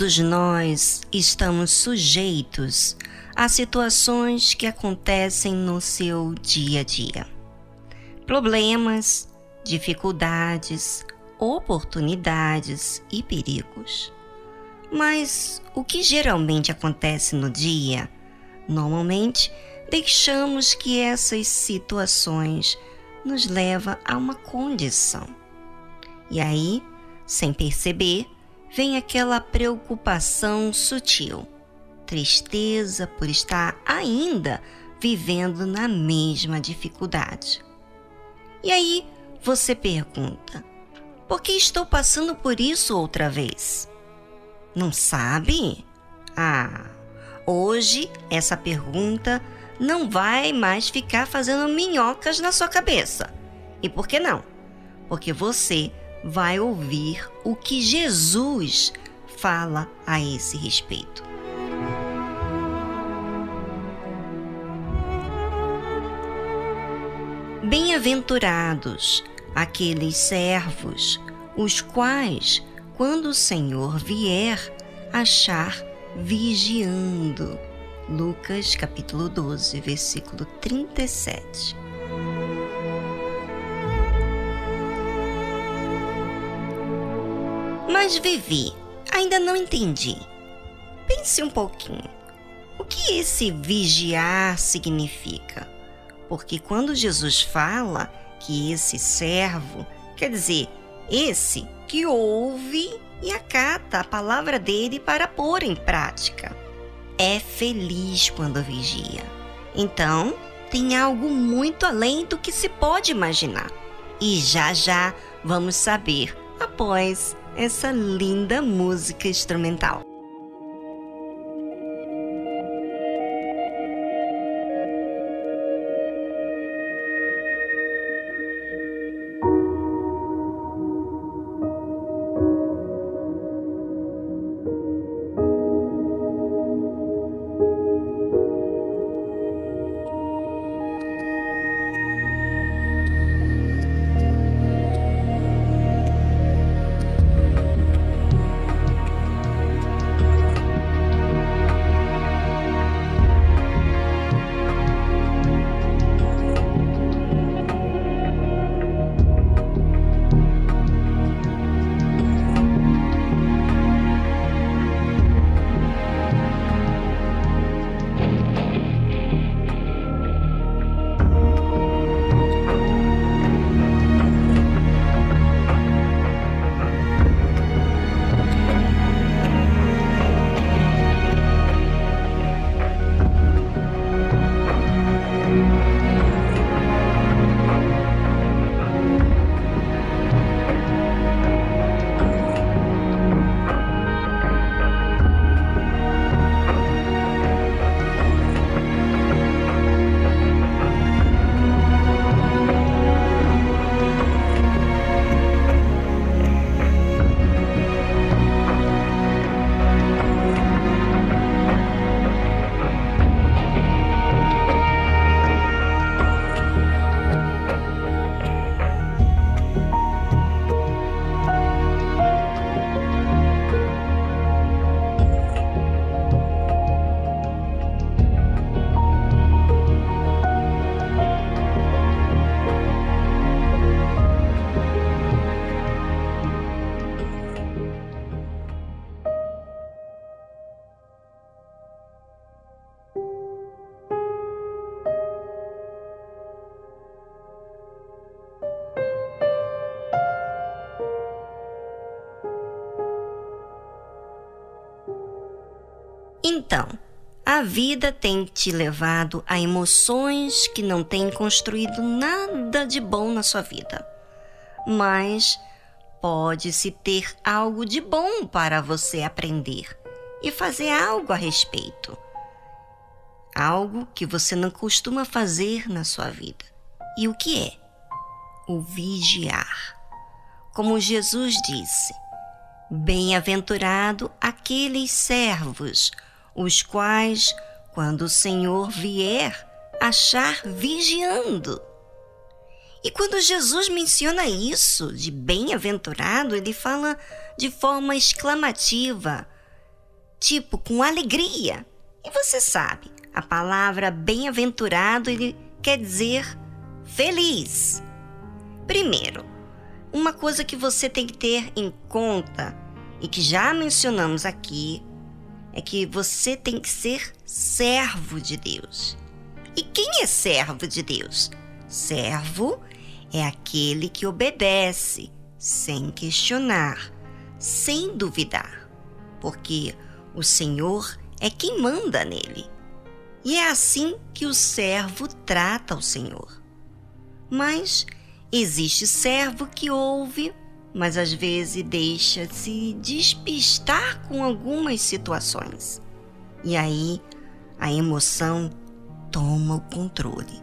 Todos nós estamos sujeitos a situações que acontecem no seu dia a dia. Problemas, dificuldades, oportunidades e perigos. Mas o que geralmente acontece no dia? Normalmente, deixamos que essas situações nos leva a uma condição. E aí, sem perceber, vem aquela preocupação sutil, tristeza por estar ainda vivendo na mesma dificuldade. E aí você pergunta: por que estou passando por isso outra vez? Não sabe? Ah, hoje essa pergunta não vai mais ficar fazendo minhocas na sua cabeça. E por que não? Porque você vai ouvir o que Jesus fala a esse respeito. Bem-aventurados aqueles servos, os quais, quando o Senhor vier, achar vigiando. Lucas capítulo 12, versículo 37. Mas Vivi, ainda não entendi. Pense um pouquinho. O que esse vigiar significa? Porque quando Jesus fala que esse servo, quer dizer, esse que ouve e acata a palavra dele para pôr em prática, é feliz quando vigia. Então, tem algo muito além do que se pode imaginar. E já já vamos saber após essa linda música instrumental. Então, a vida tem te levado a emoções que não têm construído nada de bom na sua vida. Mas pode-se ter algo de bom para você aprender e fazer algo a respeito. Algo que você não costuma fazer na sua vida. E o que é? O vigiar. Como Jesus disse: Bem-aventurado aqueles servos os quais, quando o Senhor vier, achar vigiando. E quando Jesus menciona isso de bem-aventurado, ele fala de forma exclamativa, tipo com alegria. E você sabe, a palavra bem-aventurado ele quer dizer feliz. Primeiro, uma coisa que você tem que ter em conta e que já mencionamos aqui é que você tem que ser servo de Deus. E quem é servo de Deus? Servo é aquele que obedece sem questionar, sem duvidar, porque o Senhor é quem manda nele. E é assim que o servo trata o Senhor. Mas existe servo que ouve, mas às vezes deixa se despistar com algumas situações. E aí a emoção toma o controle.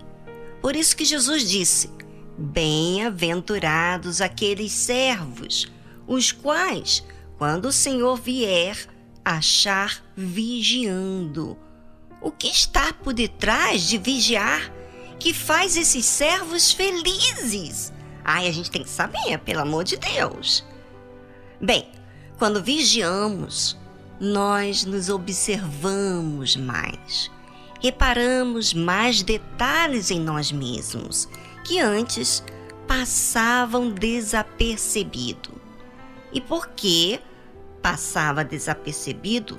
Por isso que Jesus disse: Bem-aventurados aqueles servos, os quais, quando o Senhor vier, achar vigiando. O que está por detrás de vigiar que faz esses servos felizes? Ai, a gente tem que saber, pelo amor de Deus. Bem, quando vigiamos, nós nos observamos mais, reparamos mais detalhes em nós mesmos que antes passavam desapercebido. E por que passava desapercebido?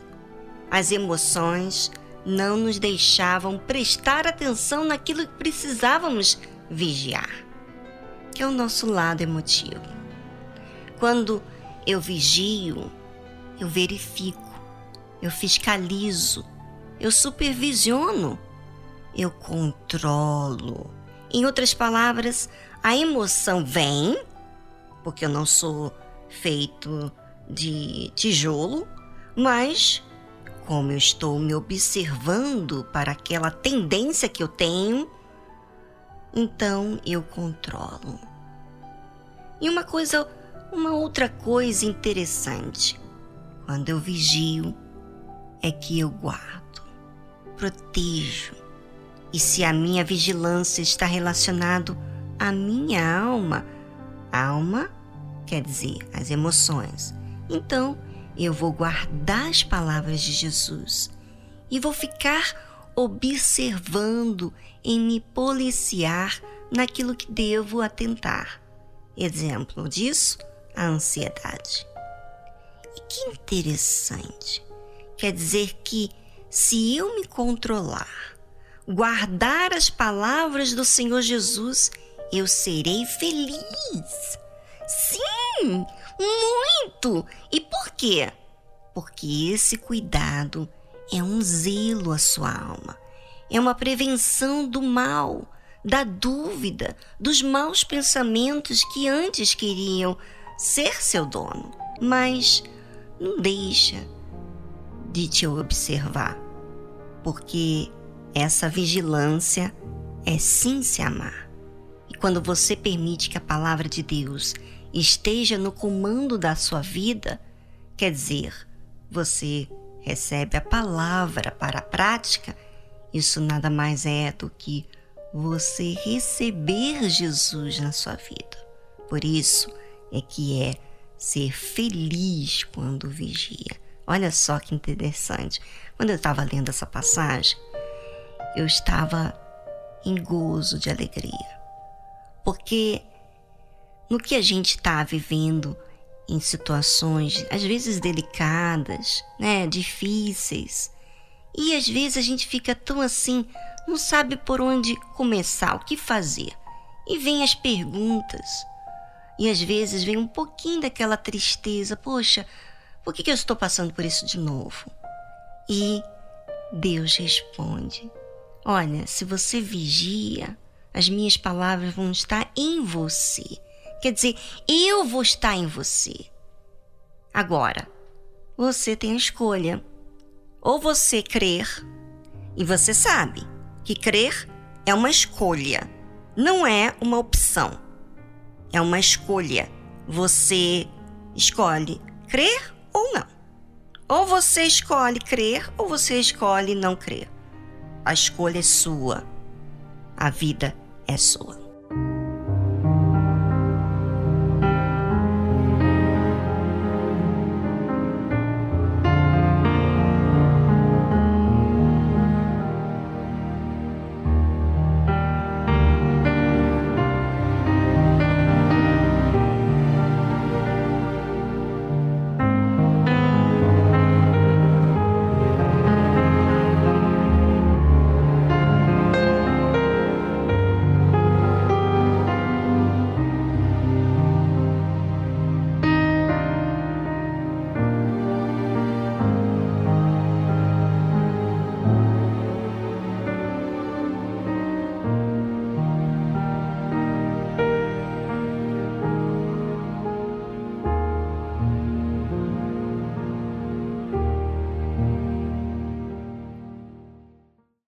As emoções não nos deixavam prestar atenção naquilo que precisávamos vigiar, é o nosso lado emotivo. Quando eu vigio, eu verifico, eu fiscalizo, eu supervisiono, eu controlo, em outras palavras, a emoção vem, porque eu não sou feito de tijolo, mas como eu estou me observando para aquela tendência que eu tenho, então eu controlo. E uma coisa, uma outra coisa interessante, quando eu vigio, é que eu guardo, protejo, e se a minha vigilância está relacionado à minha alma, alma quer dizer as emoções. Então, eu vou guardar as palavras de Jesus e vou ficar observando em me policiar naquilo que devo atentar. Exemplo disso, a ansiedade. E que interessante. Quer dizer que se eu me controlar, guardar as palavras do Senhor Jesus, eu serei feliz. Sim, muito! E por quê? Porque esse cuidado é um zelo à sua alma, é uma prevenção do mal, da dúvida, dos maus pensamentos que antes queriam ser seu dono, mas não deixa de te observar, porque essa vigilância é sim se amar. E quando você permite que a palavra de Deus esteja no comando da sua vida, quer dizer, você recebe a palavra para a prática, isso nada mais é do que você receber Jesus na sua vida. Por isso é que é ser feliz quando vigia. Olha só que interessante. Quando eu estava lendo essa passagem, eu estava em gozo de alegria. Porque no que a gente está vivendo em situações às vezes delicadas, né, difíceis, e às vezes a gente fica tão assim, não sabe por onde começar, o que fazer. E vem as perguntas. E às vezes vem um pouquinho daquela tristeza, poxa, por que, que eu estou passando por isso de novo? E Deus responde: Olha, se você vigia, as minhas palavras vão estar em você. Quer dizer, eu vou estar em você. Agora, você tem a escolha. Ou você crer, e você sabe que crer é uma escolha, não é uma opção. É uma escolha. Você escolhe crer ou não. Ou você escolhe crer ou você escolhe não crer. A escolha é sua. A vida é sua.